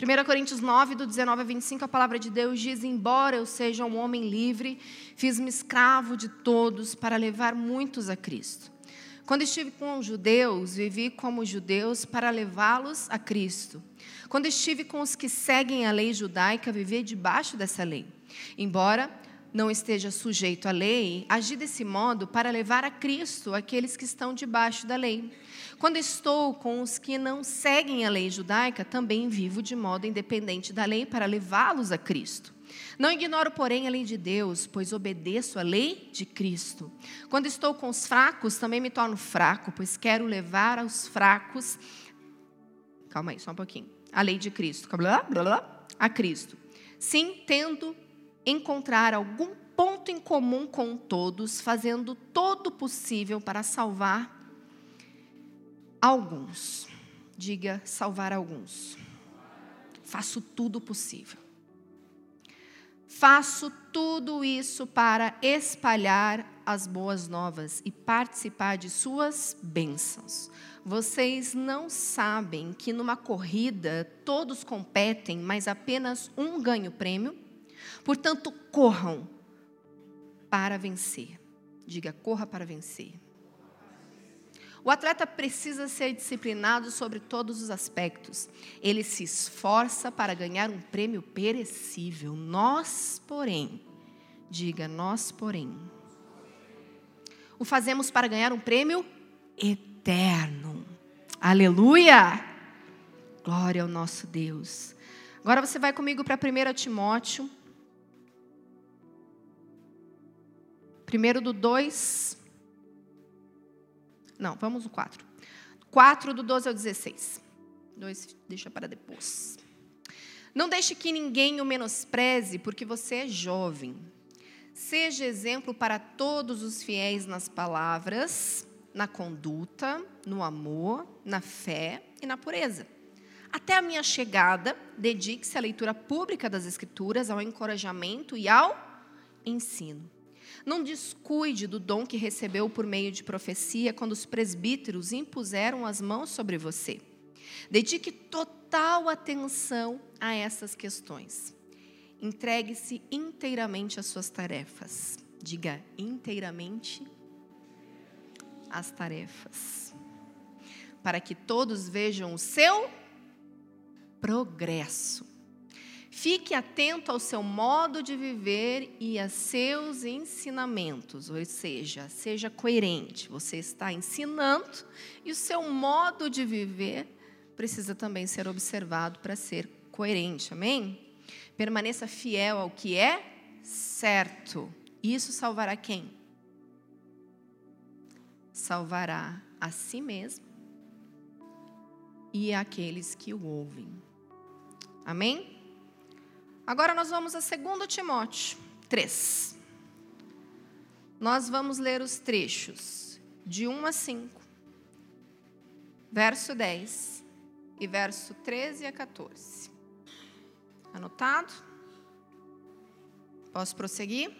1 Coríntios 9, do 19 a 25, a palavra de Deus diz: Embora eu seja um homem livre, fiz-me escravo de todos para levar muitos a Cristo. Quando estive com os judeus, vivi como judeus para levá-los a Cristo. Quando estive com os que seguem a lei judaica, vivi debaixo dessa lei. Embora não esteja sujeito à lei, agi desse modo para levar a Cristo aqueles que estão debaixo da lei. Quando estou com os que não seguem a lei judaica, também vivo de modo independente da lei para levá-los a Cristo. Não ignoro, porém, a lei de Deus, pois obedeço à lei de Cristo. Quando estou com os fracos, também me torno fraco, pois quero levar aos fracos. Calma aí, só um pouquinho. A lei de Cristo. A Cristo. Sim, tendo encontrar algum ponto em comum com todos, fazendo todo o possível para salvar alguns. Diga, salvar alguns. Faço tudo possível. Faço tudo isso para espalhar as boas novas e participar de suas bênçãos. Vocês não sabem que numa corrida todos competem, mas apenas um ganha o prêmio? Portanto, corram para vencer. Diga, corra para vencer. O atleta precisa ser disciplinado sobre todos os aspectos. Ele se esforça para ganhar um prêmio perecível. Nós, porém, diga, nós, porém, o fazemos para ganhar um prêmio eterno. Aleluia! Glória ao nosso Deus. Agora você vai comigo para 1 Timóteo Primeiro do 2. Não, vamos no 4. 4 do 12 ao 16. 2 deixa para depois. Não deixe que ninguém o menospreze, porque você é jovem. Seja exemplo para todos os fiéis nas palavras, na conduta, no amor, na fé e na pureza. Até a minha chegada, dedique-se à leitura pública das Escrituras, ao encorajamento e ao ensino. Não descuide do dom que recebeu por meio de profecia quando os presbíteros impuseram as mãos sobre você. Dedique total atenção a essas questões. Entregue-se inteiramente às suas tarefas. Diga inteiramente as tarefas. Para que todos vejam o seu progresso. Fique atento ao seu modo de viver e a seus ensinamentos, ou seja, seja coerente. Você está ensinando e o seu modo de viver precisa também ser observado para ser coerente, amém? Permaneça fiel ao que é certo. Isso salvará quem? Salvará a si mesmo e aqueles que o ouvem. Amém? Agora nós vamos a 2 Timóteo 3. Nós vamos ler os trechos de 1 a 5, verso 10 e verso 13 a 14. Anotado? Posso prosseguir?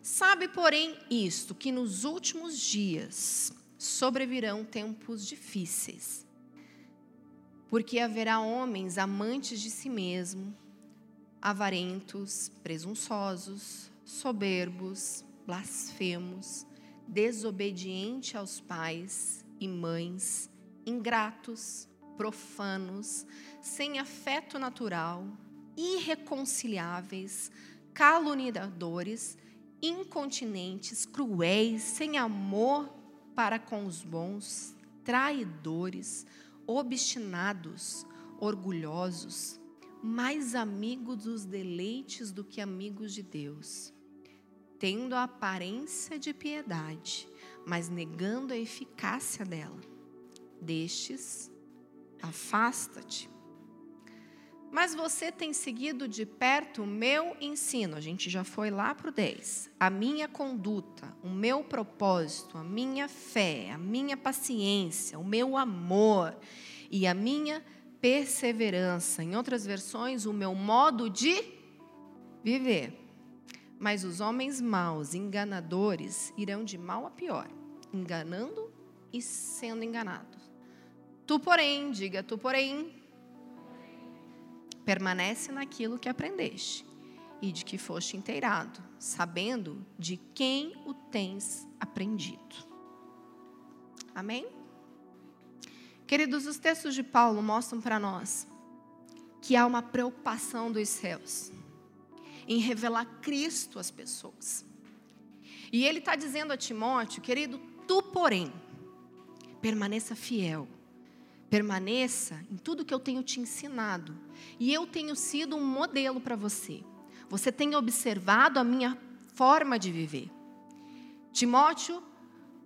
Sabe, porém, isto, que nos últimos dias sobrevirão tempos difíceis, porque haverá homens amantes de si mesmos avarentos, presunçosos, soberbos, blasfemos, desobedientes aos pais e mães, ingratos, profanos, sem afeto natural, irreconciliáveis, caluniadores, incontinentes, cruéis, sem amor para com os bons, traidores, obstinados, orgulhosos, mais amigos dos deleites do que amigos de Deus, tendo a aparência de piedade, mas negando a eficácia dela. Destes, afasta-te. Mas você tem seguido de perto o meu ensino, a gente já foi lá para o 10. A minha conduta, o meu propósito, a minha fé, a minha paciência, o meu amor e a minha perseverança. Em outras versões, o meu modo de viver. Mas os homens maus, enganadores, irão de mal a pior, enganando e sendo enganados. Tu, porém, diga tu, porém, permanece naquilo que aprendeste e de que foste inteirado, sabendo de quem o tens aprendido. Amém? Queridos, os textos de Paulo mostram para nós que há uma preocupação dos céus em revelar Cristo às pessoas. E ele está dizendo a Timóteo, querido, tu, porém, permaneça fiel, permaneça em tudo que eu tenho te ensinado, e eu tenho sido um modelo para você. Você tem observado a minha forma de viver. Timóteo,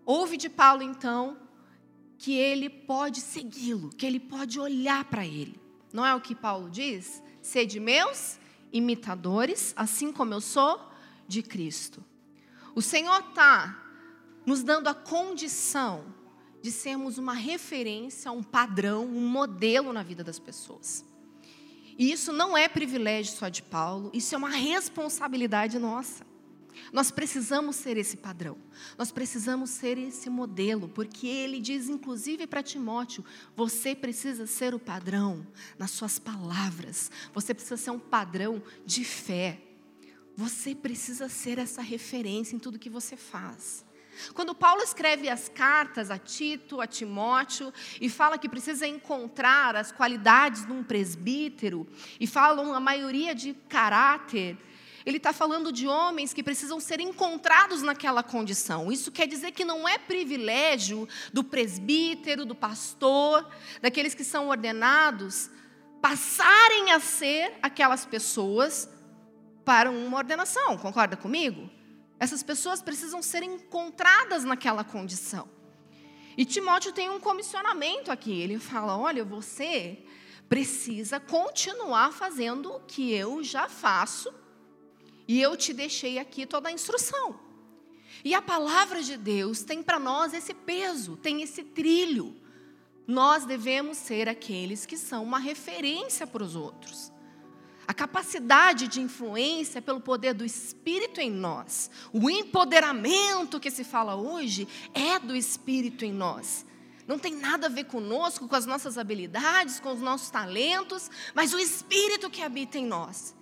ouve de Paulo então que ele pode segui-lo, que ele pode olhar para ele. Não é o que Paulo diz? Sede meus imitadores, assim como eu sou de Cristo. O Senhor está nos dando a condição de sermos uma referência, um padrão, um modelo na vida das pessoas. E isso não é privilégio só de Paulo, isso é uma responsabilidade nossa. Nós precisamos ser esse padrão, nós precisamos ser esse modelo, porque ele diz, inclusive para Timóteo: você precisa ser o padrão nas suas palavras, você precisa ser um padrão de fé, você precisa ser essa referência em tudo que você faz. Quando Paulo escreve as cartas a Tito, a Timóteo, e fala que precisa encontrar as qualidades de um presbítero, e falam a maioria de caráter, ele está falando de homens que precisam ser encontrados naquela condição. Isso quer dizer que não é privilégio do presbítero, do pastor, daqueles que são ordenados, passarem a ser aquelas pessoas para uma ordenação. Concorda comigo? Essas pessoas precisam ser encontradas naquela condição. E Timóteo tem um comissionamento aqui. Ele fala: olha, você precisa continuar fazendo o que eu já faço e eu te deixei aqui toda a instrução. E a palavra de Deus tem para nós esse peso, tem esse trilho. Nós devemos ser aqueles que são uma referência para os outros. A capacidade de influência pelo poder do Espírito em nós, o empoderamento que se fala hoje é do Espírito em nós. Não tem nada a ver conosco, com as nossas habilidades, com os nossos talentos, mas o Espírito que habita em nós.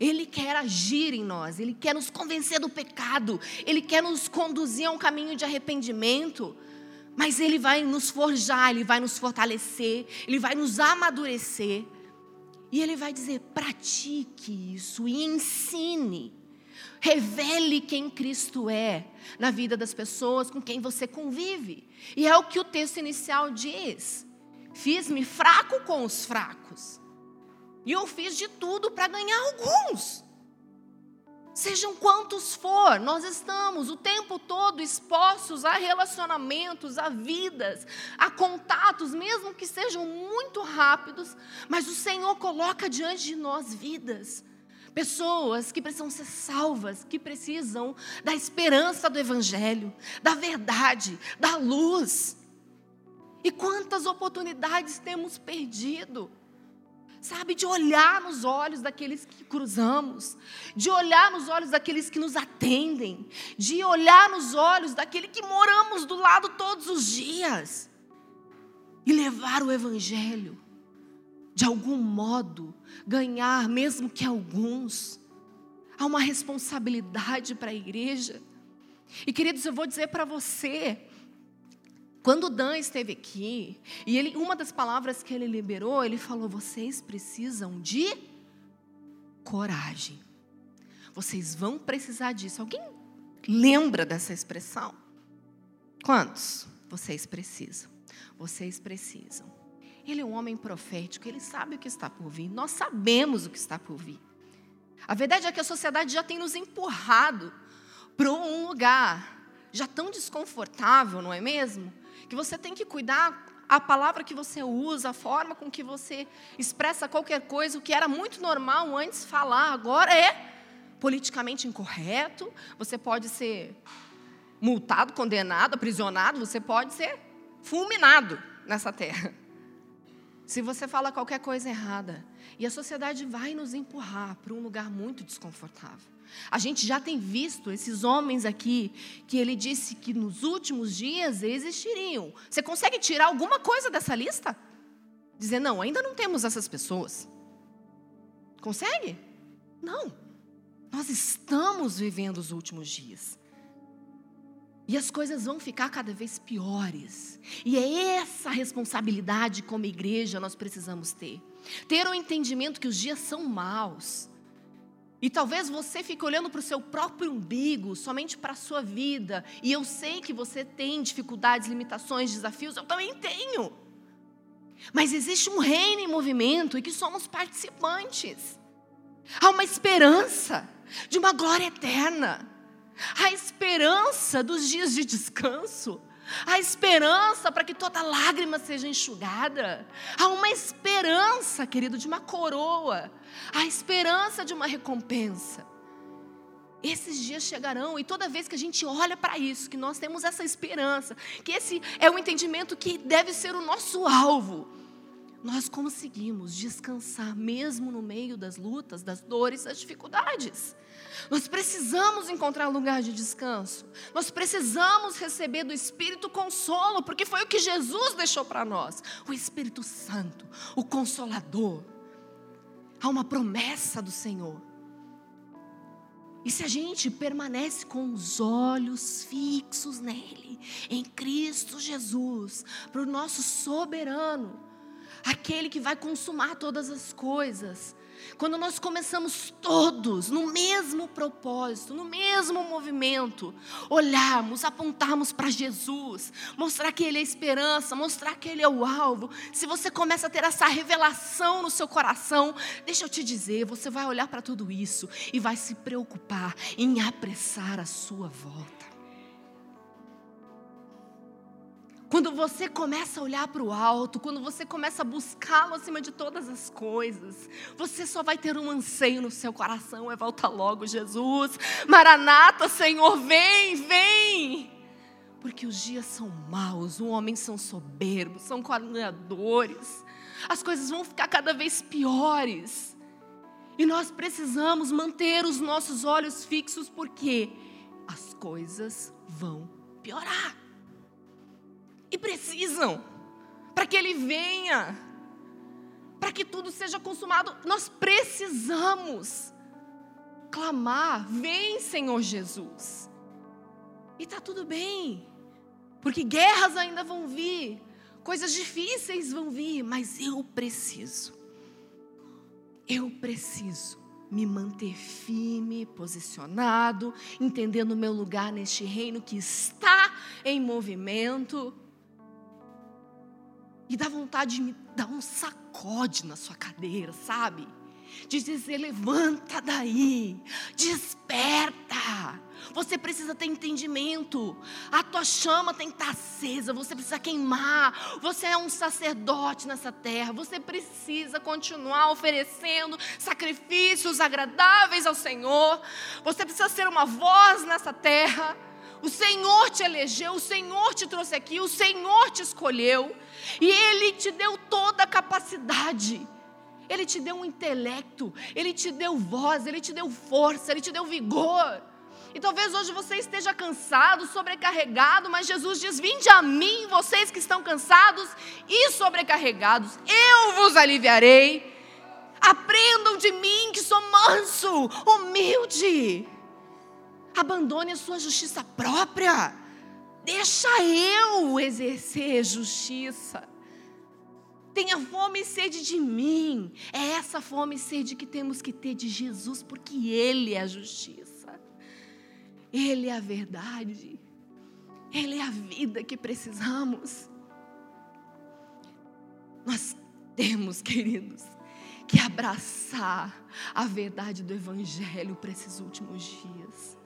Ele quer agir em nós, Ele quer nos convencer do pecado, Ele quer nos conduzir a um caminho de arrependimento. Mas Ele vai nos forjar, Ele vai nos fortalecer, Ele vai nos amadurecer. E Ele vai dizer: pratique isso e ensine. Revele quem Cristo é na vida das pessoas com quem você convive. E é o que o texto inicial diz: Fiz-me fraco com os fracos e eu fiz de tudo para ganhar alguns. Sejam quantos for, nós estamos o tempo todo expostos a relacionamentos, a vidas, a contatos, mesmo que sejam muito rápidos, mas o Senhor coloca diante de nós vidas, pessoas que precisam ser salvas, que precisam da esperança do Evangelho, da verdade, da luz. E quantas oportunidades temos perdido? Sabe, de olhar nos olhos daqueles que cruzamos, de olhar nos olhos daqueles que nos atendem, de olhar nos olhos daquele que moramos do lado todos os dias e levar o Evangelho, de algum modo, ganhar, mesmo que alguns. Há uma responsabilidade para a igreja. E queridos, eu vou dizer para você, quando o Dan esteve aqui, e ele, uma das palavras que ele liberou, ele falou: vocês precisam de coragem. Vocês vão precisar disso. Alguém lembra dessa expressão? Quantos? Vocês precisam. Vocês precisam. Ele é um homem profético, ele sabe o que está por vir. Nós sabemos o que está por vir. A verdade é que a sociedade já tem nos empurrado para um lugar já tão desconfortável, não é mesmo? Que você tem que cuidar a palavra que você usa, a forma com que você expressa qualquer coisa, o que era muito normal antes falar, agora é politicamente incorreto. Você pode ser multado, condenado, aprisionado, você pode ser fulminado nessa terra. Se você fala qualquer coisa errada. E a sociedade vai nos empurrar para um lugar muito desconfortável. A gente já tem visto esses homens aqui, que ele disse que nos últimos dias existiriam. Você consegue tirar alguma coisa dessa lista? Dizer, não, ainda não temos essas pessoas. Consegue? Não. Nós estamos vivendo os últimos dias. E as coisas vão ficar cada vez piores. E é essa responsabilidade como igreja nós precisamos ter. Ter o um entendimento que os dias são maus. E talvez você fique olhando para o seu próprio umbigo, somente para a sua vida. E eu sei que você tem dificuldades, limitações, desafios, eu também tenho. Mas existe um reino em movimento e que somos participantes. Há uma esperança de uma glória eterna a esperança dos dias de descanso, a esperança para que toda lágrima seja enxugada, há uma esperança, querido, de uma coroa, a esperança de uma recompensa. Esses dias chegarão e toda vez que a gente olha para isso, que nós temos essa esperança, que esse é o entendimento que deve ser o nosso alvo, nós conseguimos descansar mesmo no meio das lutas, das dores, das dificuldades. Nós precisamos encontrar lugar de descanso. Nós precisamos receber do Espírito consolo, porque foi o que Jesus deixou para nós o Espírito Santo, o Consolador. Há uma promessa do Senhor. E se a gente permanece com os olhos fixos nele, em Cristo Jesus, para o nosso soberano, aquele que vai consumar todas as coisas, quando nós começamos todos no mesmo propósito, no mesmo movimento, olharmos, apontarmos para Jesus, mostrar que Ele é a esperança, mostrar que Ele é o alvo. Se você começa a ter essa revelação no seu coração, deixa eu te dizer, você vai olhar para tudo isso e vai se preocupar em apressar a sua volta. Quando você começa a olhar para o alto, quando você começa a buscá-lo acima de todas as coisas, você só vai ter um anseio no seu coração: é volta logo, Jesus. Maranata, Senhor, vem, vem. Porque os dias são maus, os homens são soberbos, são caluniadores, as coisas vão ficar cada vez piores. E nós precisamos manter os nossos olhos fixos, porque as coisas vão piorar e precisam, para que Ele venha, para que tudo seja consumado. Nós precisamos clamar: Vem, Senhor Jesus. E está tudo bem, porque guerras ainda vão vir, coisas difíceis vão vir, mas eu preciso, eu preciso me manter firme, posicionado, entendendo o meu lugar neste reino que está em movimento e dá vontade de me dar um sacode na sua cadeira, sabe? De dizer: levanta daí, desperta. Você precisa ter entendimento. A tua chama tem que estar acesa. Você precisa queimar. Você é um sacerdote nessa terra. Você precisa continuar oferecendo sacrifícios agradáveis ao Senhor. Você precisa ser uma voz nessa terra. O Senhor te elegeu, o Senhor te trouxe aqui, o Senhor te escolheu. E Ele te deu toda a capacidade. Ele te deu um intelecto, Ele te deu voz, Ele te deu força, Ele te deu vigor. E talvez hoje você esteja cansado, sobrecarregado, mas Jesus diz: Vinde a mim, vocês que estão cansados e sobrecarregados, eu vos aliviarei. Aprendam de mim, que sou manso, humilde. Abandone a sua justiça própria. Deixa eu exercer justiça. Tenha fome e sede de mim. É essa fome e sede que temos que ter de Jesus, porque Ele é a justiça. Ele é a verdade. Ele é a vida que precisamos. Nós temos, queridos, que abraçar a verdade do Evangelho para esses últimos dias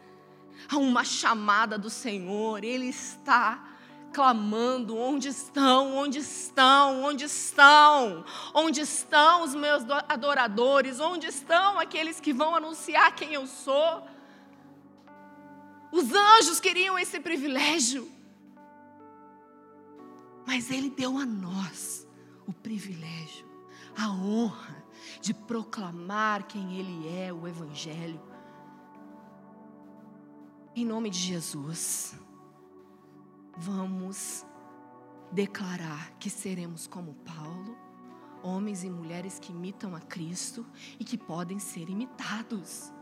há uma chamada do Senhor, Ele está clamando: onde estão, onde estão, onde estão, onde estão os meus adoradores, onde estão aqueles que vão anunciar quem eu sou? Os anjos queriam esse privilégio, mas Ele deu a nós o privilégio, a honra de proclamar quem Ele é, o Evangelho. Em nome de Jesus, vamos declarar que seremos como Paulo, homens e mulheres que imitam a Cristo e que podem ser imitados.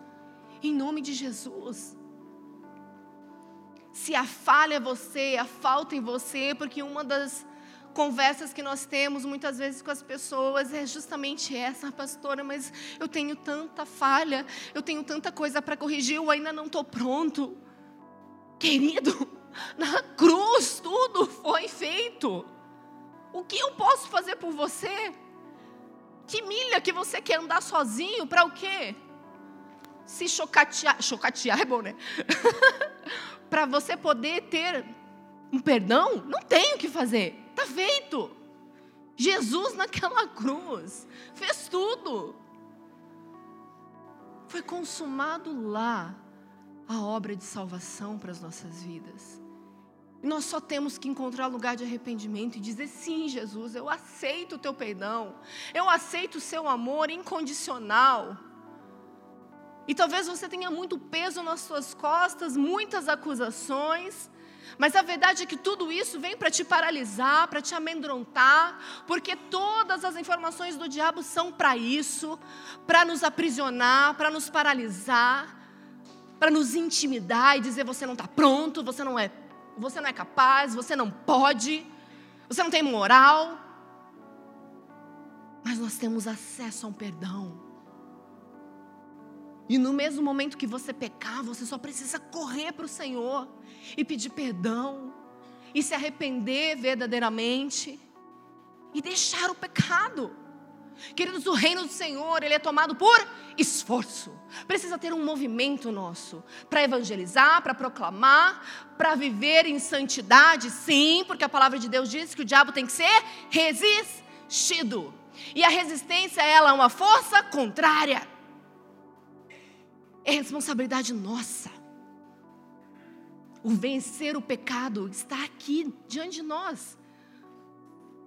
Em nome de Jesus. Se a falha é você, a falta em você, porque uma das conversas que nós temos muitas vezes com as pessoas é justamente essa, pastora, mas eu tenho tanta falha, eu tenho tanta coisa para corrigir, eu ainda não estou pronto. Querido, na cruz tudo foi feito. O que eu posso fazer por você? Que milha que você quer andar sozinho para o quê? Se chocatear, chocatear é bom, né? para você poder ter um perdão, não tem o que fazer. Está feito. Jesus naquela cruz fez tudo. Foi consumado lá a obra de salvação para as nossas vidas. E nós só temos que encontrar lugar de arrependimento e dizer: sim, Jesus, eu aceito o teu perdão, eu aceito o seu amor incondicional. E talvez você tenha muito peso nas suas costas, muitas acusações, mas a verdade é que tudo isso vem para te paralisar, para te amedrontar, porque todas as informações do diabo são para isso, para nos aprisionar, para nos paralisar, para nos intimidar e dizer você não está pronto, você não é você não é capaz, você não pode, você não tem moral. Mas nós temos acesso a um perdão. E no mesmo momento que você pecar, você só precisa correr para o Senhor e pedir perdão, e se arrepender verdadeiramente, e deixar o pecado. Queridos, o reino do Senhor, ele é tomado por esforço. Precisa ter um movimento nosso para evangelizar, para proclamar, para viver em santidade, sim, porque a palavra de Deus diz que o diabo tem que ser resistido. E a resistência, ela é uma força contrária. É responsabilidade nossa. O vencer o pecado está aqui diante de nós.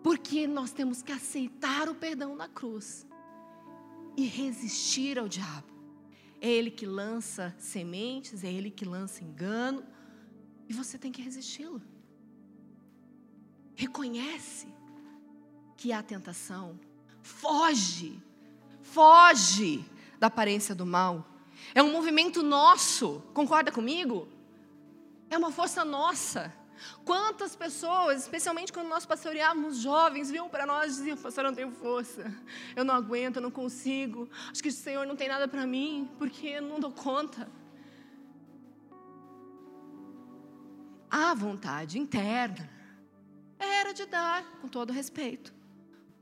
Porque nós temos que aceitar o perdão na cruz e resistir ao diabo. É ele que lança sementes, é ele que lança engano, e você tem que resisti-lo. Reconhece que há tentação, foge, foge da aparência do mal. É um movimento nosso, concorda comigo? É uma força nossa. Quantas pessoas, especialmente quando nós pastoreávamos jovens, viam para nós e diziam: Pastor, eu não tenho força, eu não aguento, eu não consigo, acho que o Senhor não tem nada para mim, porque eu não dou conta. A vontade interna era de dar, com todo respeito,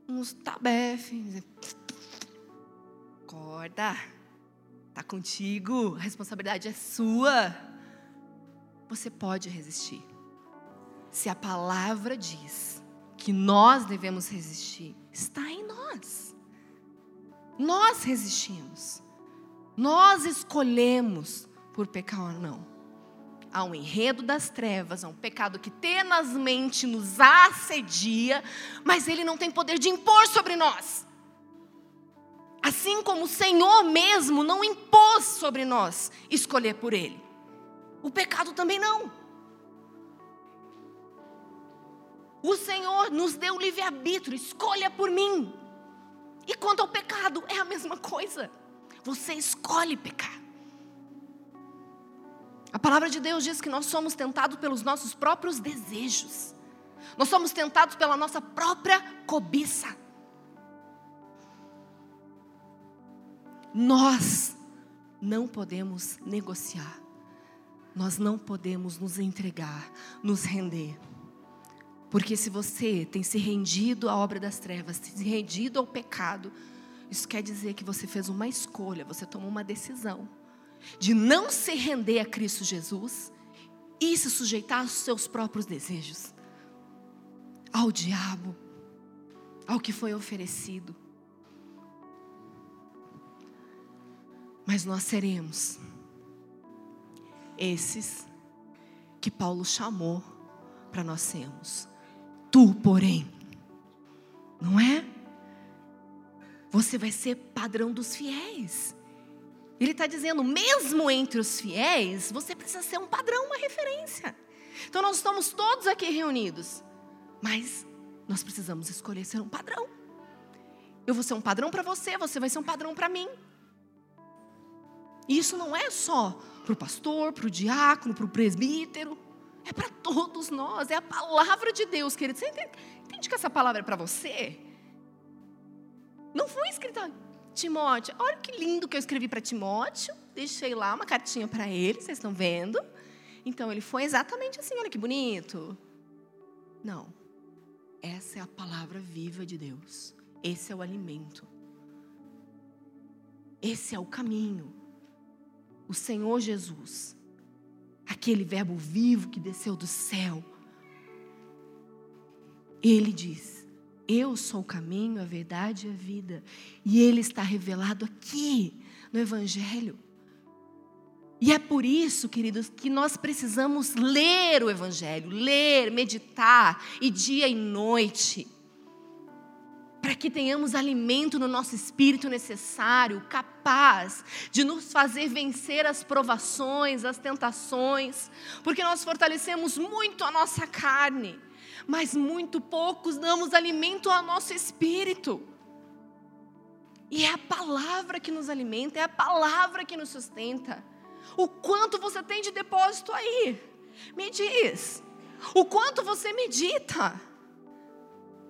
uns tabefes. Acorda, está contigo, a responsabilidade é sua. Você pode resistir se a palavra diz que nós devemos resistir, está em nós. Nós resistimos. Nós escolhemos por pecar ou não. Há um enredo das trevas, há um pecado que tenazmente nos assedia, mas ele não tem poder de impor sobre nós. Assim como o Senhor mesmo não impôs sobre nós escolher por ele. O pecado também não. O Senhor nos deu livre-arbítrio, escolha por mim. E quanto ao pecado, é a mesma coisa. Você escolhe pecar. A palavra de Deus diz que nós somos tentados pelos nossos próprios desejos. Nós somos tentados pela nossa própria cobiça. Nós não podemos negociar. Nós não podemos nos entregar, nos render. Porque se você tem se rendido à obra das trevas, se rendido ao pecado, isso quer dizer que você fez uma escolha, você tomou uma decisão de não se render a Cristo Jesus e se sujeitar aos seus próprios desejos, ao diabo, ao que foi oferecido. Mas nós seremos esses que Paulo chamou para nós sermos Tu, porém, não é? Você vai ser padrão dos fiéis. Ele está dizendo, mesmo entre os fiéis, você precisa ser um padrão, uma referência. Então nós estamos todos aqui reunidos, mas nós precisamos escolher ser um padrão. Eu vou ser um padrão para você, você vai ser um padrão para mim. E isso não é só para o pastor, para o diácono, para o presbítero. É para todos nós. É a palavra de Deus, querido. Você entende, entende que essa palavra é para você? Não foi escrita Timóteo. Olha que lindo que eu escrevi para Timóteo. Deixei lá uma cartinha para ele, vocês estão vendo? Então ele foi exatamente assim. Olha que bonito. Não. Essa é a palavra viva de Deus. Esse é o alimento. Esse é o caminho. O Senhor Jesus, aquele Verbo vivo que desceu do céu, ele diz: Eu sou o caminho, a verdade e a vida. E ele está revelado aqui no Evangelho. E é por isso, queridos, que nós precisamos ler o Evangelho, ler, meditar, e dia e noite, para que tenhamos alimento no nosso espírito necessário, capaz de nos fazer vencer as provações, as tentações, porque nós fortalecemos muito a nossa carne, mas muito poucos damos alimento ao nosso espírito. E é a palavra que nos alimenta, é a palavra que nos sustenta. O quanto você tem de depósito aí? Me diz. O quanto você medita?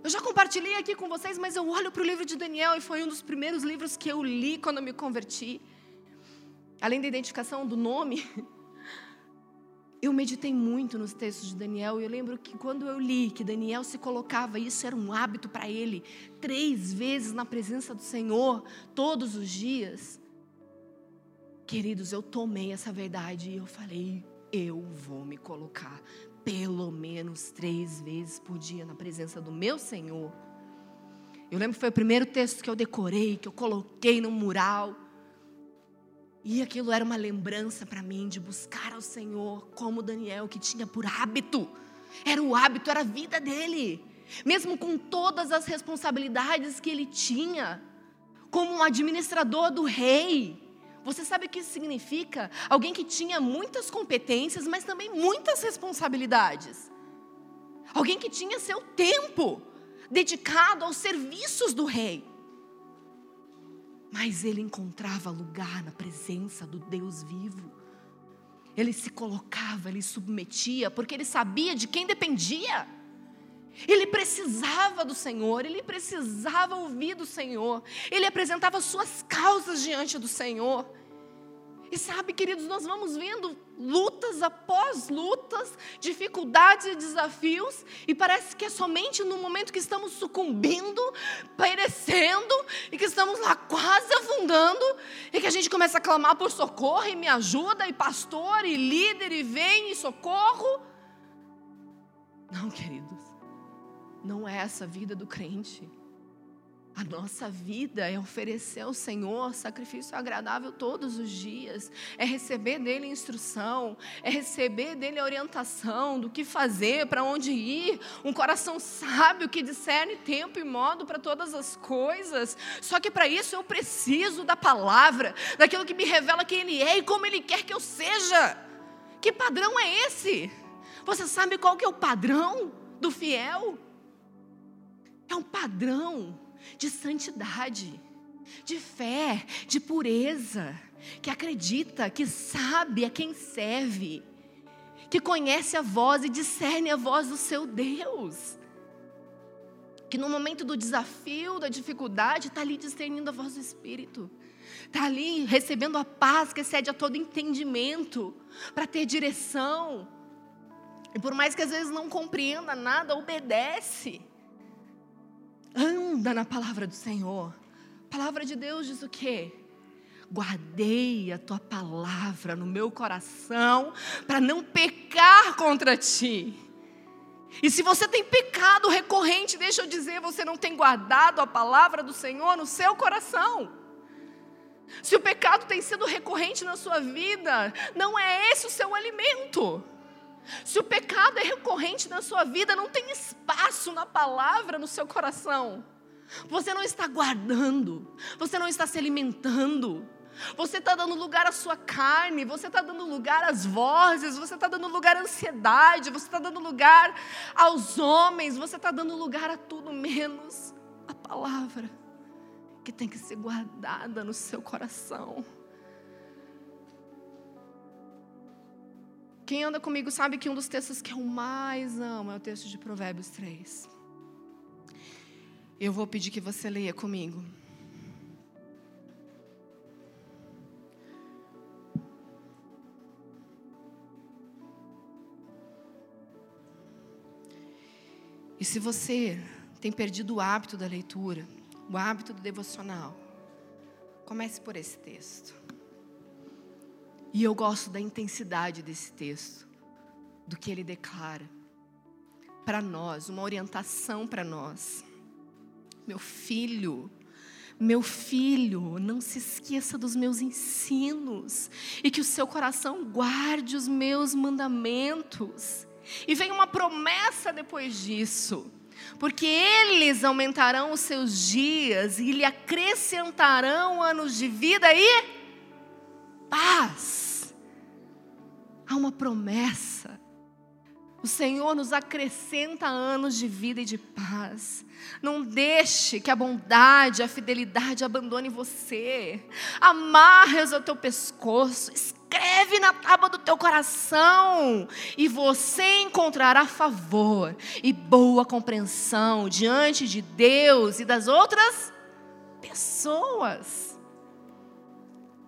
Eu já compartilhei aqui com vocês, mas eu olho para o livro de Daniel e foi um dos primeiros livros que eu li quando eu me converti. Além da identificação do nome, eu meditei muito nos textos de Daniel e eu lembro que quando eu li que Daniel se colocava, isso era um hábito para ele, três vezes na presença do Senhor, todos os dias. Queridos, eu tomei essa verdade e eu falei: eu vou me colocar pelo menos três vezes por dia na presença do meu Senhor. Eu lembro que foi o primeiro texto que eu decorei, que eu coloquei no mural. E aquilo era uma lembrança para mim de buscar ao Senhor, como Daniel, que tinha por hábito. Era o hábito, era a vida dele. Mesmo com todas as responsabilidades que ele tinha, como um administrador do rei. Você sabe o que isso significa? Alguém que tinha muitas competências, mas também muitas responsabilidades. Alguém que tinha seu tempo dedicado aos serviços do rei. Mas ele encontrava lugar na presença do Deus vivo. Ele se colocava, ele submetia, porque ele sabia de quem dependia. Ele precisava do Senhor, ele precisava ouvir do Senhor, ele apresentava suas causas diante do Senhor. E sabe, queridos, nós vamos vendo lutas após lutas, dificuldades e desafios, e parece que é somente no momento que estamos sucumbindo, perecendo, e que estamos lá quase afundando, e que a gente começa a clamar por socorro, e me ajuda, e pastor, e líder, e vem, e socorro. Não, queridos. Não é essa a vida do crente. A nossa vida é oferecer ao Senhor sacrifício agradável todos os dias, é receber dele instrução, é receber dele orientação do que fazer, para onde ir, um coração sábio que discerne tempo e modo para todas as coisas. Só que para isso eu preciso da palavra, daquilo que me revela quem ele é e como ele quer que eu seja. Que padrão é esse? Você sabe qual que é o padrão do fiel? É um padrão de santidade, de fé, de pureza, que acredita, que sabe a quem serve, que conhece a voz e discerne a voz do seu Deus. Que no momento do desafio, da dificuldade, está ali discernindo a voz do Espírito. Está ali recebendo a paz que excede a todo entendimento, para ter direção. E por mais que às vezes não compreenda nada, obedece anda na palavra do Senhor. A palavra de Deus diz o quê? Guardei a tua palavra no meu coração para não pecar contra ti. E se você tem pecado recorrente, deixa eu dizer, você não tem guardado a palavra do Senhor no seu coração. Se o pecado tem sido recorrente na sua vida, não é esse o seu alimento. Se o pecado é recorrente na sua vida, não tem espaço na palavra no seu coração. Você não está guardando, você não está se alimentando. Você está dando lugar à sua carne, você está dando lugar às vozes, você está dando lugar à ansiedade, você está dando lugar aos homens, você está dando lugar a tudo menos a palavra. que tem que ser guardada no seu coração. Quem anda comigo sabe que um dos textos que eu mais amo é o texto de Provérbios 3. Eu vou pedir que você leia comigo. E se você tem perdido o hábito da leitura, o hábito do devocional, comece por esse texto. E eu gosto da intensidade desse texto, do que ele declara para nós, uma orientação para nós. Meu filho, meu filho, não se esqueça dos meus ensinos e que o seu coração guarde os meus mandamentos. E vem uma promessa depois disso. Porque eles aumentarão os seus dias e lhe acrescentarão anos de vida e paz. Há uma promessa. O Senhor nos acrescenta anos de vida e de paz. Não deixe que a bondade, a fidelidade abandone você. Amarre-os ao teu pescoço escreve na tábua do teu coração, e você encontrará favor e boa compreensão diante de Deus e das outras pessoas.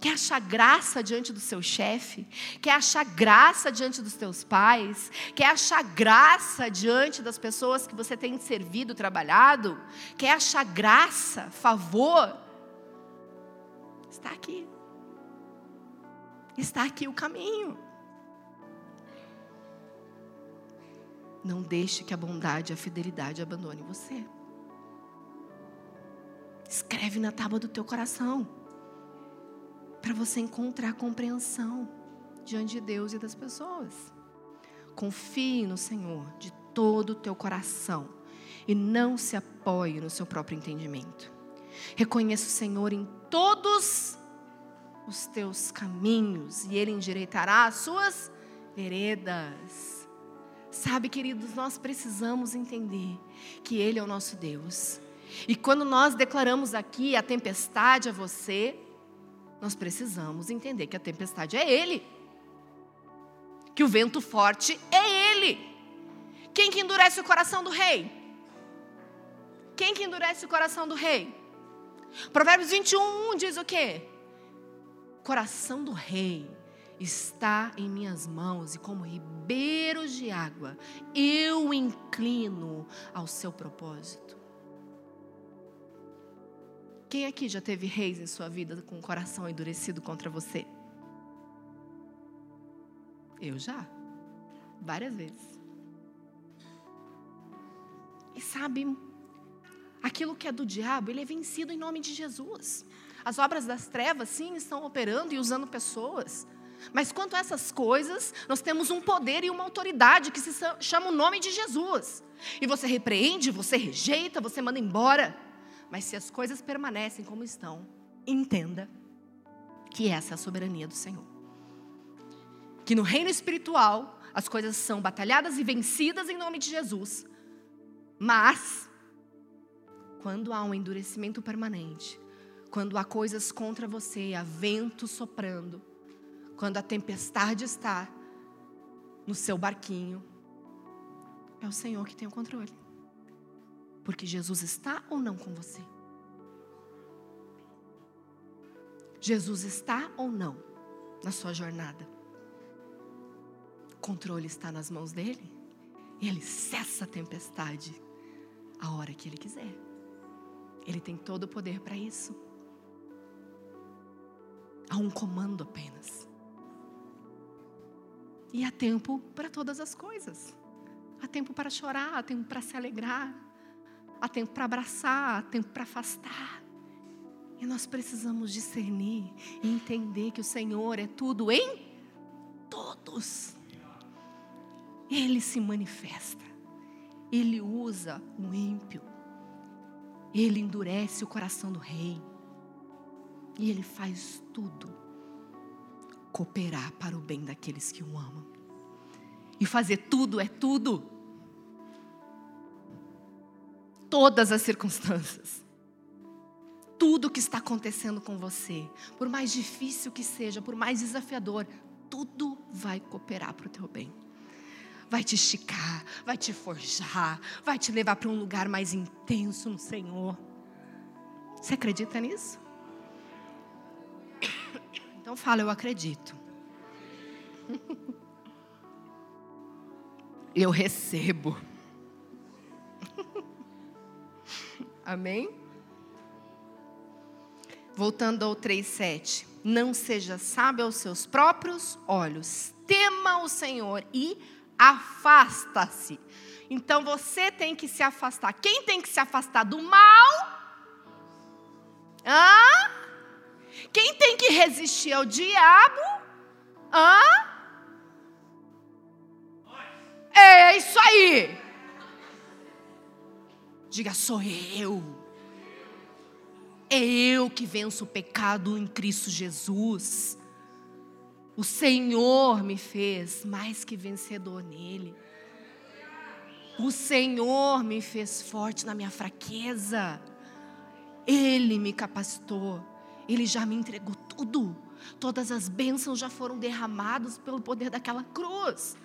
Quer achar graça diante do seu chefe? Quer achar graça diante dos teus pais? Quer achar graça diante das pessoas que você tem servido, trabalhado? Quer achar graça, favor? Está aqui. Está aqui o caminho. Não deixe que a bondade e a fidelidade abandone você. Escreve na tábua do teu coração. Para você encontrar compreensão diante de Deus e das pessoas. Confie no Senhor de todo o teu coração e não se apoie no seu próprio entendimento. Reconheça o Senhor em todos os teus caminhos e Ele endireitará as suas veredas. Sabe, queridos, nós precisamos entender que Ele é o nosso Deus. E quando nós declaramos aqui a tempestade a você, nós precisamos entender que a tempestade é Ele. Que o vento forte é Ele. Quem que endurece o coração do rei? Quem que endurece o coração do rei? Provérbios 21 diz o quê? coração do rei está em minhas mãos e como ribeiros de água eu inclino ao seu propósito. Quem aqui já teve reis em sua vida com o coração endurecido contra você? Eu já, várias vezes. E sabe, aquilo que é do diabo, ele é vencido em nome de Jesus. As obras das trevas, sim, estão operando e usando pessoas. Mas quanto a essas coisas, nós temos um poder e uma autoridade que se chama o nome de Jesus. E você repreende, você rejeita, você manda embora. Mas se as coisas permanecem como estão, entenda que essa é a soberania do Senhor. Que no reino espiritual as coisas são batalhadas e vencidas em nome de Jesus. Mas, quando há um endurecimento permanente, quando há coisas contra você, há vento soprando, quando a tempestade está no seu barquinho, é o Senhor que tem o controle. Porque Jesus está ou não com você? Jesus está ou não na sua jornada? O controle está nas mãos dele? E ele cessa a tempestade a hora que ele quiser. Ele tem todo o poder para isso. Há um comando apenas. E há tempo para todas as coisas. Há tempo para chorar, há tempo para se alegrar, há tempo para abraçar, há tempo para afastar. E nós precisamos discernir e entender que o Senhor é tudo em todos. Ele se manifesta, ele usa o ímpio, ele endurece o coração do rei. E Ele faz tudo cooperar para o bem daqueles que o amam. E fazer tudo é tudo. Todas as circunstâncias. tudo que está acontecendo com você, por mais difícil que seja, por mais desafiador, tudo vai cooperar para o teu bem. Vai te esticar, vai te forjar, vai te levar para um lugar mais intenso no Senhor. Você acredita nisso? Então fala, eu acredito. Eu recebo. Amém? Voltando ao 3,7. Não seja sábio aos seus próprios olhos. Tema o Senhor e afasta-se. Então você tem que se afastar. Quem tem que se afastar do mal? Hã? Quem tem que resistir ao diabo? Hã? É isso aí. Diga, sou eu. É eu que venço o pecado em Cristo Jesus. O Senhor me fez mais que vencedor nele. O Senhor me fez forte na minha fraqueza. Ele me capacitou. Ele já me entregou tudo. Todas as bênçãos já foram derramadas pelo poder daquela cruz.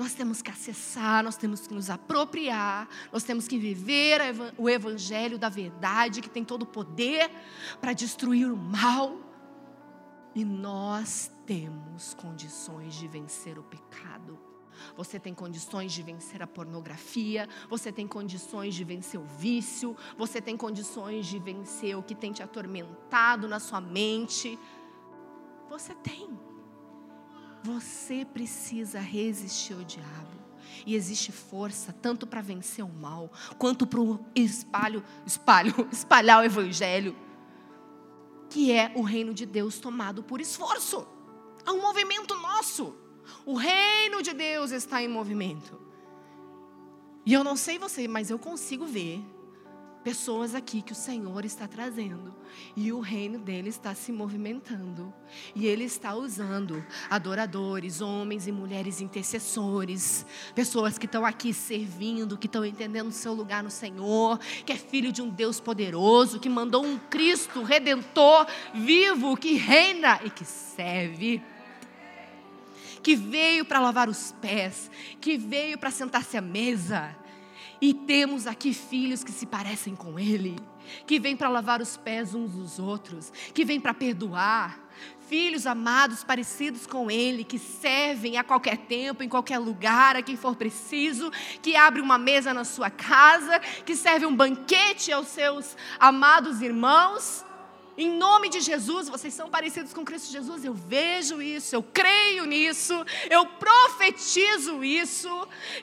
Nós temos que acessar, nós temos que nos apropriar, nós temos que viver o evangelho da verdade, que tem todo o poder para destruir o mal. E nós temos condições de vencer o pecado. Você tem condições de vencer a pornografia, você tem condições de vencer o vício, você tem condições de vencer o que tem te atormentado na sua mente. Você tem. Você precisa resistir ao diabo. E existe força tanto para vencer o mal, quanto para espalho, espalho, espalhar o evangelho, que é o reino de Deus tomado por esforço. É um movimento nosso. O reino de Deus está em movimento. E eu não sei você, mas eu consigo ver pessoas aqui que o Senhor está trazendo. E o reino dele está se movimentando. E ele está usando adoradores, homens e mulheres intercessores, pessoas que estão aqui servindo, que estão entendendo o seu lugar no Senhor, que é filho de um Deus poderoso, que mandou um Cristo redentor vivo que reina e que serve. Que veio para lavar os pés, que veio para sentar-se à mesa. E temos aqui filhos que se parecem com Ele, que vêm para lavar os pés uns dos outros, que vêm para perdoar. Filhos amados, parecidos com Ele, que servem a qualquer tempo, em qualquer lugar, a quem for preciso, que abre uma mesa na sua casa, que serve um banquete aos seus amados irmãos. Em nome de Jesus, vocês são parecidos com Cristo Jesus. Eu vejo isso, eu creio nisso, eu profetizo isso.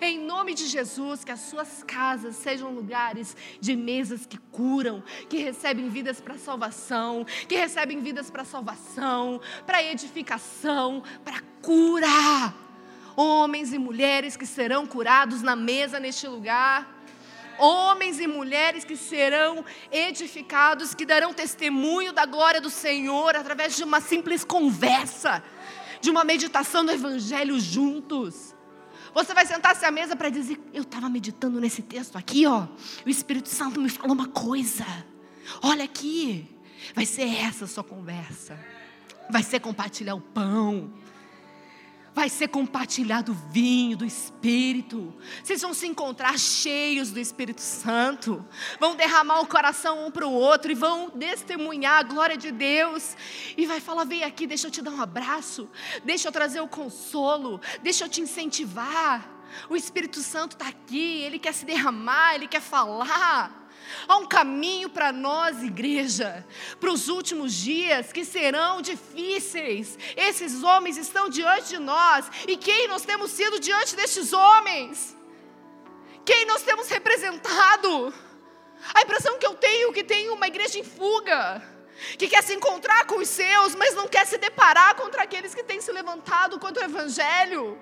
Em nome de Jesus, que as suas casas sejam lugares de mesas que curam, que recebem vidas para salvação, que recebem vidas para salvação, para edificação, para cura. Homens e mulheres que serão curados na mesa neste lugar homens e mulheres que serão edificados, que darão testemunho da glória do Senhor através de uma simples conversa, de uma meditação do Evangelho juntos. Você vai sentar-se à mesa para dizer: Eu estava meditando nesse texto aqui, ó. O Espírito Santo me falou uma coisa. Olha aqui. Vai ser essa a sua conversa. Vai ser compartilhar o pão vai ser compartilhado o vinho do Espírito. Vocês vão se encontrar cheios do Espírito Santo. Vão derramar o coração um para o outro e vão testemunhar a glória de Deus. E vai falar: vem aqui, deixa eu te dar um abraço. Deixa eu trazer o consolo. Deixa eu te incentivar. O Espírito Santo está aqui, ele quer se derramar, ele quer falar. Há um caminho para nós, igreja, para os últimos dias que serão difíceis. Esses homens estão diante de nós. E quem nós temos sido diante destes homens? Quem nós temos representado? A impressão que eu tenho é que tem uma igreja em fuga, que quer se encontrar com os seus, mas não quer se deparar contra aqueles que têm se levantado contra o Evangelho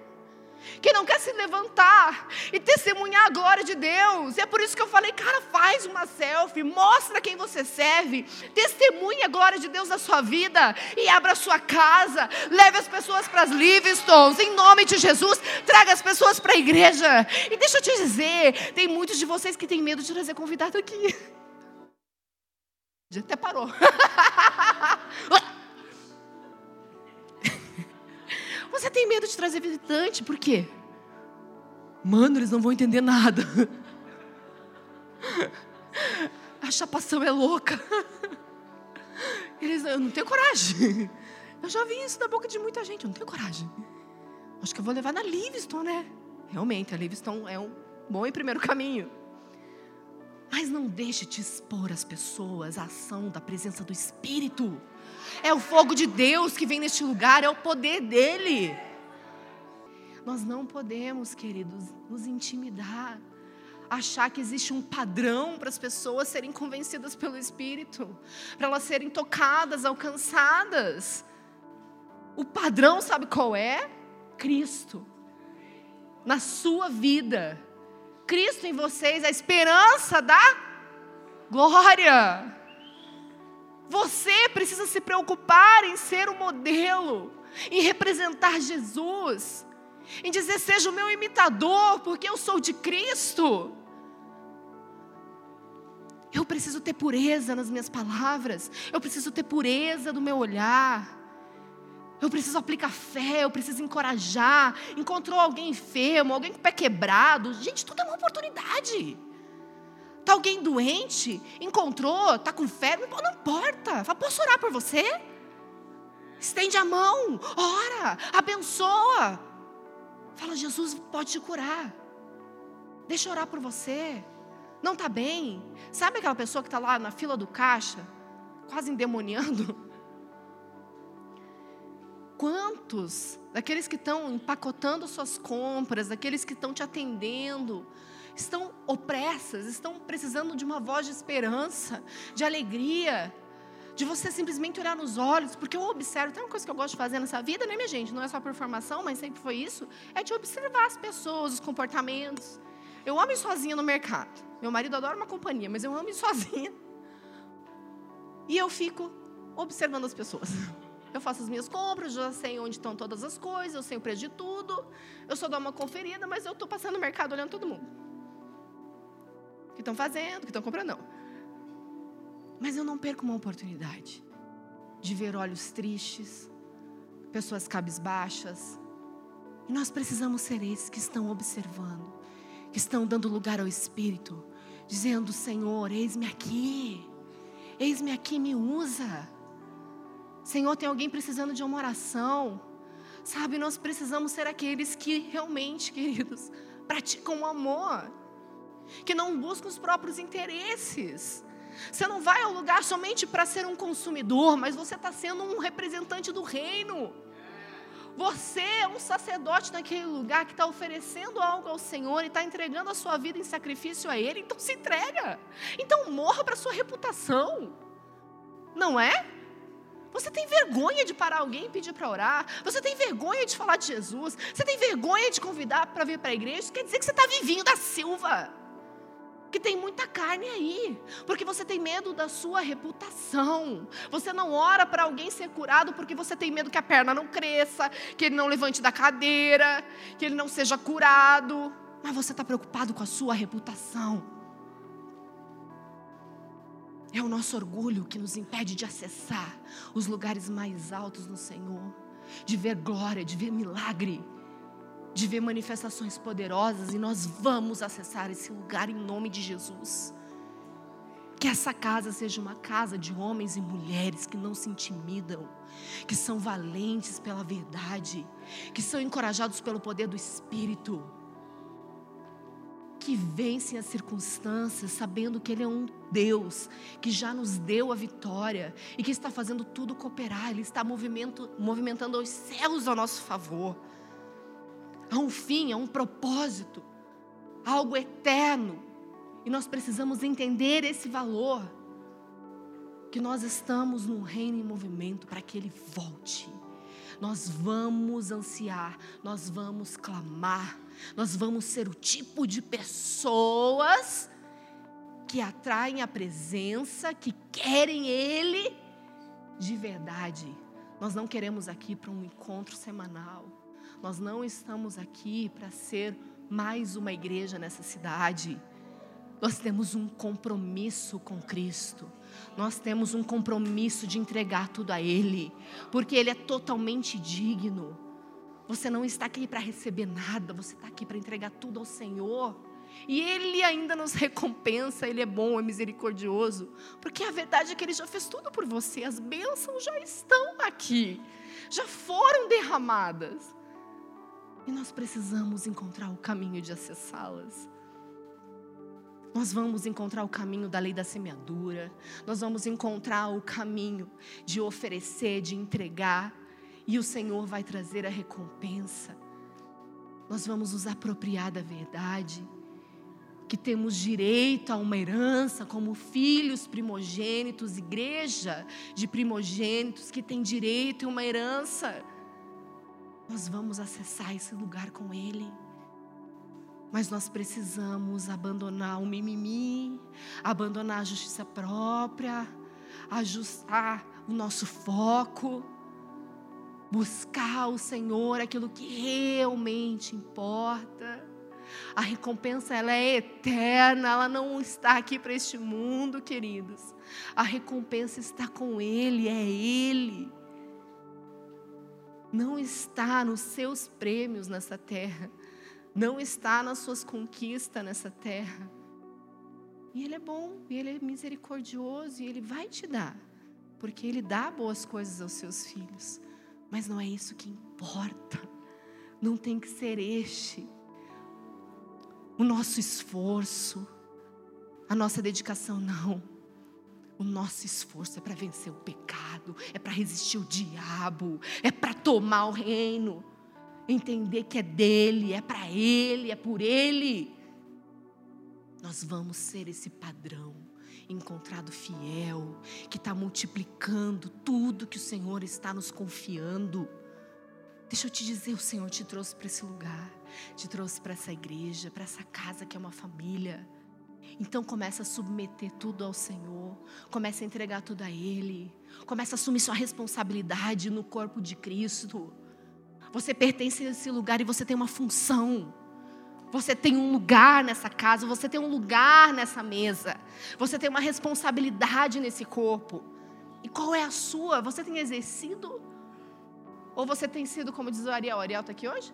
que não quer se levantar e testemunhar a glória de Deus. E é por isso que eu falei, cara, faz uma selfie, mostra quem você serve, testemunhe a glória de Deus na sua vida e abra a sua casa, leve as pessoas para as Livingstons, em nome de Jesus, traga as pessoas para a igreja. E deixa eu te dizer, tem muitos de vocês que têm medo de trazer convidado aqui. Já até parou. Você tem medo de trazer visitante, por quê? Mano, eles não vão entender nada. A chapação é louca. Eles, eu não tenho coragem. Eu já vi isso da boca de muita gente, eu não tenho coragem. Acho que eu vou levar na Livingston, né? Realmente, a Livingston é um bom e primeiro caminho. Mas não deixe te expor as pessoas à ação da presença do Espírito. É o fogo de Deus que vem neste lugar, é o poder dele. Nós não podemos, queridos, nos intimidar, achar que existe um padrão para as pessoas serem convencidas pelo Espírito, para elas serem tocadas, alcançadas. O padrão, sabe qual é? Cristo. Na sua vida. Cristo em vocês, a esperança da glória. Você precisa se preocupar em ser o modelo, em representar Jesus, em dizer: seja o meu imitador, porque eu sou de Cristo. Eu preciso ter pureza nas minhas palavras, eu preciso ter pureza no meu olhar. Eu preciso aplicar fé, eu preciso encorajar. Encontrou alguém enfermo, alguém com o pé quebrado. Gente, tudo é uma oportunidade. Está alguém doente? Encontrou? Está com febre? Não importa. Fala, posso orar por você? Estende a mão, ora, abençoa. Fala, Jesus pode te curar. Deixa eu orar por você. Não está bem? Sabe aquela pessoa que está lá na fila do caixa, quase endemoniando? Quantos daqueles que estão empacotando suas compras, daqueles que estão te atendendo, estão opressas, estão precisando de uma voz de esperança, de alegria, de você simplesmente olhar nos olhos, porque eu observo, tem uma coisa que eu gosto de fazer nessa vida, né, minha gente? Não é só por formação, mas sempre foi isso, é de observar as pessoas, os comportamentos. Eu amo ir sozinha no mercado. Meu marido adora uma companhia, mas eu amo ir sozinha. E eu fico observando as pessoas. Eu faço as minhas compras, já sei onde estão todas as coisas, eu sei o preço de tudo. Eu só dou uma conferida, mas eu estou passando no mercado olhando todo mundo. Que estão fazendo, que estão comprando, não. Mas eu não perco uma oportunidade de ver olhos tristes, pessoas cabisbaixas. E nós precisamos ser esses que estão observando, que estão dando lugar ao Espírito, dizendo: Senhor, eis-me aqui, eis-me aqui, me usa. Senhor, tem alguém precisando de uma oração. Sabe, nós precisamos ser aqueles que realmente, queridos, praticam o amor, que não buscam os próprios interesses. Você não vai ao lugar somente para ser um consumidor, mas você está sendo um representante do reino. Você é um sacerdote naquele lugar que está oferecendo algo ao Senhor e está entregando a sua vida em sacrifício a Ele, então se entrega. Então morra para a sua reputação. Não é? Você tem vergonha de parar alguém e pedir para orar? Você tem vergonha de falar de Jesus? Você tem vergonha de convidar para vir para a igreja? Isso quer dizer que você está vivinho da Silva. Que tem muita carne aí, porque você tem medo da sua reputação. Você não ora para alguém ser curado porque você tem medo que a perna não cresça, que ele não levante da cadeira, que ele não seja curado. Mas você está preocupado com a sua reputação. É o nosso orgulho que nos impede de acessar os lugares mais altos no Senhor, de ver glória, de ver milagre, de ver manifestações poderosas, e nós vamos acessar esse lugar em nome de Jesus. Que essa casa seja uma casa de homens e mulheres que não se intimidam, que são valentes pela verdade, que são encorajados pelo poder do Espírito que vencem as circunstâncias, sabendo que Ele é um Deus que já nos deu a vitória e que está fazendo tudo cooperar, Ele está movimentando os céus a nosso favor. Há um fim, há um propósito, algo eterno, e nós precisamos entender esse valor. Que nós estamos num reino em movimento para que Ele volte. Nós vamos ansiar, nós vamos clamar nós vamos ser o tipo de pessoas que atraem a presença, que querem Ele de verdade. Nós não queremos aqui para um encontro semanal. Nós não estamos aqui para ser mais uma igreja nessa cidade. Nós temos um compromisso com Cristo. Nós temos um compromisso de entregar tudo a Ele, porque Ele é totalmente digno. Você não está aqui para receber nada, você está aqui para entregar tudo ao Senhor. E Ele ainda nos recompensa, Ele é bom, é misericordioso, porque a verdade é que Ele já fez tudo por você, as bênçãos já estão aqui, já foram derramadas. E nós precisamos encontrar o caminho de acessá-las. Nós vamos encontrar o caminho da lei da semeadura, nós vamos encontrar o caminho de oferecer, de entregar, e o Senhor vai trazer a recompensa. Nós vamos nos apropriar da verdade, que temos direito a uma herança como filhos primogênitos, igreja de primogênitos que tem direito a uma herança. Nós vamos acessar esse lugar com Ele. Mas nós precisamos abandonar o mimimi, abandonar a justiça própria, ajustar o nosso foco, buscar o Senhor, aquilo que realmente importa. A recompensa ela é eterna, ela não está aqui para este mundo, queridos. A recompensa está com Ele, é Ele. Não está nos seus prêmios nessa terra, não está nas suas conquistas nessa terra. E Ele é bom, e Ele é misericordioso, e Ele vai te dar, porque Ele dá boas coisas aos seus filhos. Mas não é isso que importa. Não tem que ser este o nosso esforço, a nossa dedicação, não. O nosso esforço é para vencer o pecado, é para resistir o diabo, é para tomar o reino, entender que é dele, é para ele, é por ele. Nós vamos ser esse padrão encontrado fiel, que está multiplicando tudo que o Senhor está nos confiando. Deixa eu te dizer, o Senhor te trouxe para esse lugar, te trouxe para essa igreja, para essa casa que é uma família. Então começa a submeter tudo ao Senhor, começa a entregar tudo a Ele, começa a assumir sua responsabilidade no corpo de Cristo. Você pertence a esse lugar e você tem uma função. Você tem um lugar nessa casa, você tem um lugar nessa mesa. Você tem uma responsabilidade nesse corpo. E qual é a sua? Você tem exercido? Ou você tem sido, como diz o Ariel, o Ariel está aqui hoje?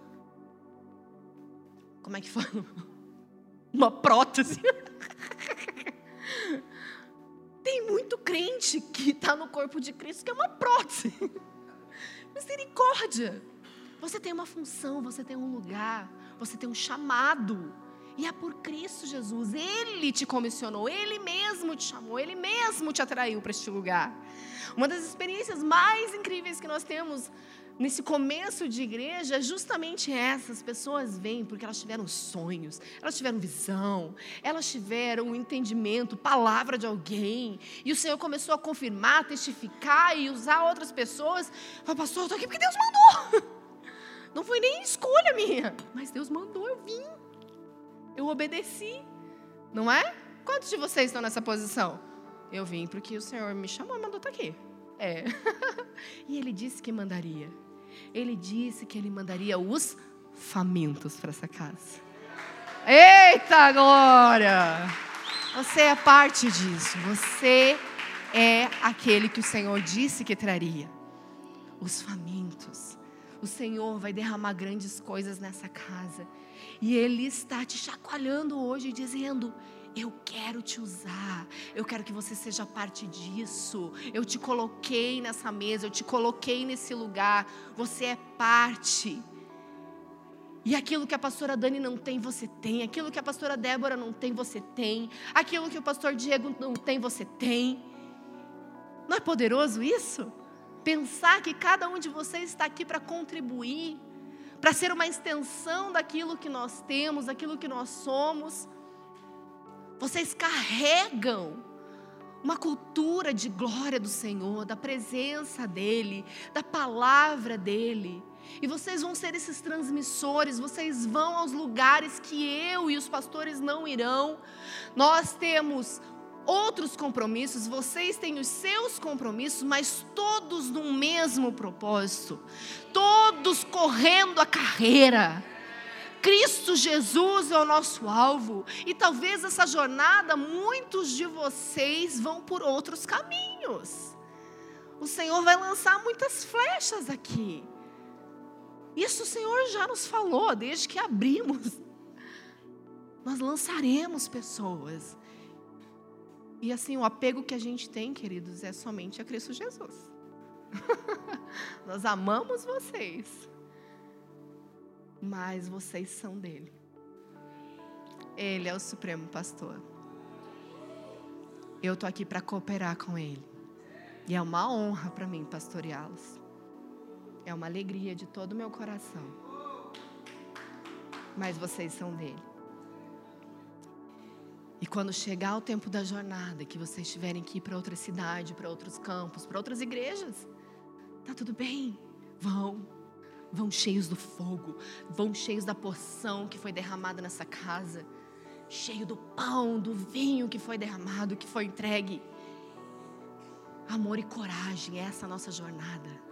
Como é que foi? Uma prótese. Tem muito crente que está no corpo de Cristo que é uma prótese. Misericórdia. Você tem uma função, você tem um lugar, você tem um chamado. E é por Cristo Jesus. Ele te comissionou, Ele mesmo te chamou, Ele mesmo te atraiu para este lugar. Uma das experiências mais incríveis que nós temos nesse começo de igreja é justamente essa. As pessoas vêm porque elas tiveram sonhos, elas tiveram visão, elas tiveram um entendimento, palavra de alguém. E o Senhor começou a confirmar, testificar e usar outras pessoas. Falei, pastor, estou aqui porque Deus mandou. Não foi nem escolha minha, mas Deus mandou, eu vim. Eu obedeci. Não é? Quantos de vocês estão nessa posição? Eu vim porque o Senhor me chamou e mandou estar aqui. É. e ele disse que mandaria. Ele disse que ele mandaria os famintos para essa casa. Eita glória! Você é parte disso. Você é aquele que o Senhor disse que traria. Os famintos. O Senhor vai derramar grandes coisas nessa casa. E Ele está te chacoalhando hoje, dizendo: eu quero te usar. Eu quero que você seja parte disso. Eu te coloquei nessa mesa, eu te coloquei nesse lugar. Você é parte. E aquilo que a pastora Dani não tem, você tem. Aquilo que a pastora Débora não tem, você tem. Aquilo que o pastor Diego não tem, você tem. Não é poderoso isso? Pensar que cada um de vocês está aqui para contribuir, para ser uma extensão daquilo que nós temos, daquilo que nós somos. Vocês carregam uma cultura de glória do Senhor, da presença dEle, da palavra dEle. E vocês vão ser esses transmissores, vocês vão aos lugares que eu e os pastores não irão. Nós temos outros compromissos, vocês têm os seus compromissos, mas todos no mesmo propósito, todos correndo a carreira Cristo Jesus é o nosso alvo. E talvez essa jornada, muitos de vocês vão por outros caminhos. O Senhor vai lançar muitas flechas aqui. Isso o Senhor já nos falou desde que abrimos. Nós lançaremos pessoas. E assim, o apego que a gente tem, queridos, é somente a Cristo Jesus. Nós amamos vocês, mas vocês são dele. Ele é o supremo pastor. Eu tô aqui para cooperar com ele. E é uma honra para mim pastoreá-los. É uma alegria de todo o meu coração. Mas vocês são dele. E quando chegar o tempo da jornada, que vocês tiverem que ir para outra cidade, para outros campos, para outras igrejas, tá tudo bem. Vão. Vão cheios do fogo, vão cheios da porção que foi derramada nessa casa, cheio do pão, do vinho que foi derramado, que foi entregue. Amor e coragem, essa é a nossa jornada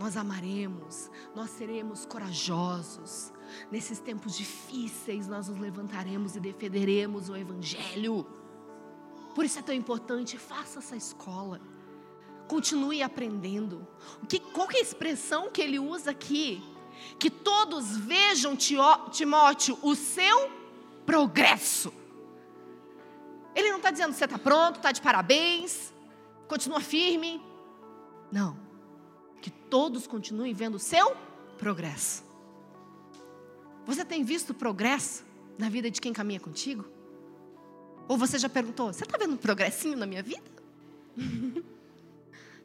nós amaremos, nós seremos corajosos. Nesses tempos difíceis, nós nos levantaremos e defenderemos o Evangelho. Por isso é tão importante, faça essa escola. Continue aprendendo. O que, qual que é a expressão que ele usa aqui? Que todos vejam, Timóteo, o seu progresso. Ele não está dizendo você está pronto, está de parabéns, continua firme. Não que todos continuem vendo o seu progresso. Você tem visto progresso na vida de quem caminha contigo? Ou você já perguntou: você está vendo um progressinho na minha vida?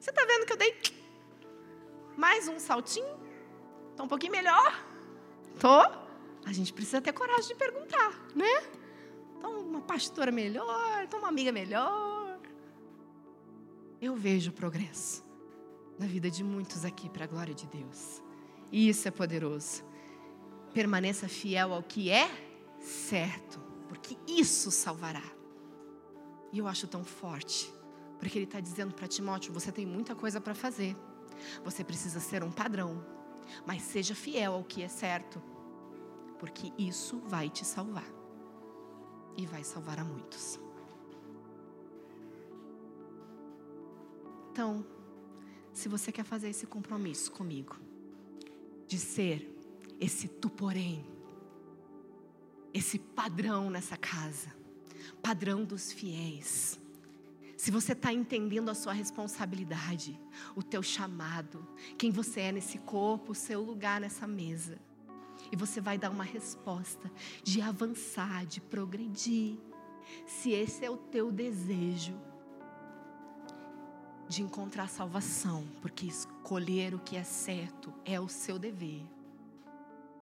você está vendo que eu dei mais um saltinho? Estou um pouquinho melhor? Tô? A gente precisa ter coragem de perguntar, né? Então, uma pastora melhor, então uma amiga melhor. Eu vejo progresso na vida de muitos aqui, para a glória de Deus. E isso é poderoso. Permaneça fiel ao que é certo, porque isso salvará. E eu acho tão forte, porque ele está dizendo para Timóteo: você tem muita coisa para fazer, você precisa ser um padrão, mas seja fiel ao que é certo, porque isso vai te salvar e vai salvar a muitos. Então, se você quer fazer esse compromisso comigo, de ser esse tu porém, esse padrão nessa casa, padrão dos fiéis. Se você está entendendo a sua responsabilidade, o teu chamado, quem você é nesse corpo, o seu lugar nessa mesa, e você vai dar uma resposta de avançar, de progredir. Se esse é o teu desejo, de encontrar salvação, porque escolher o que é certo é o seu dever.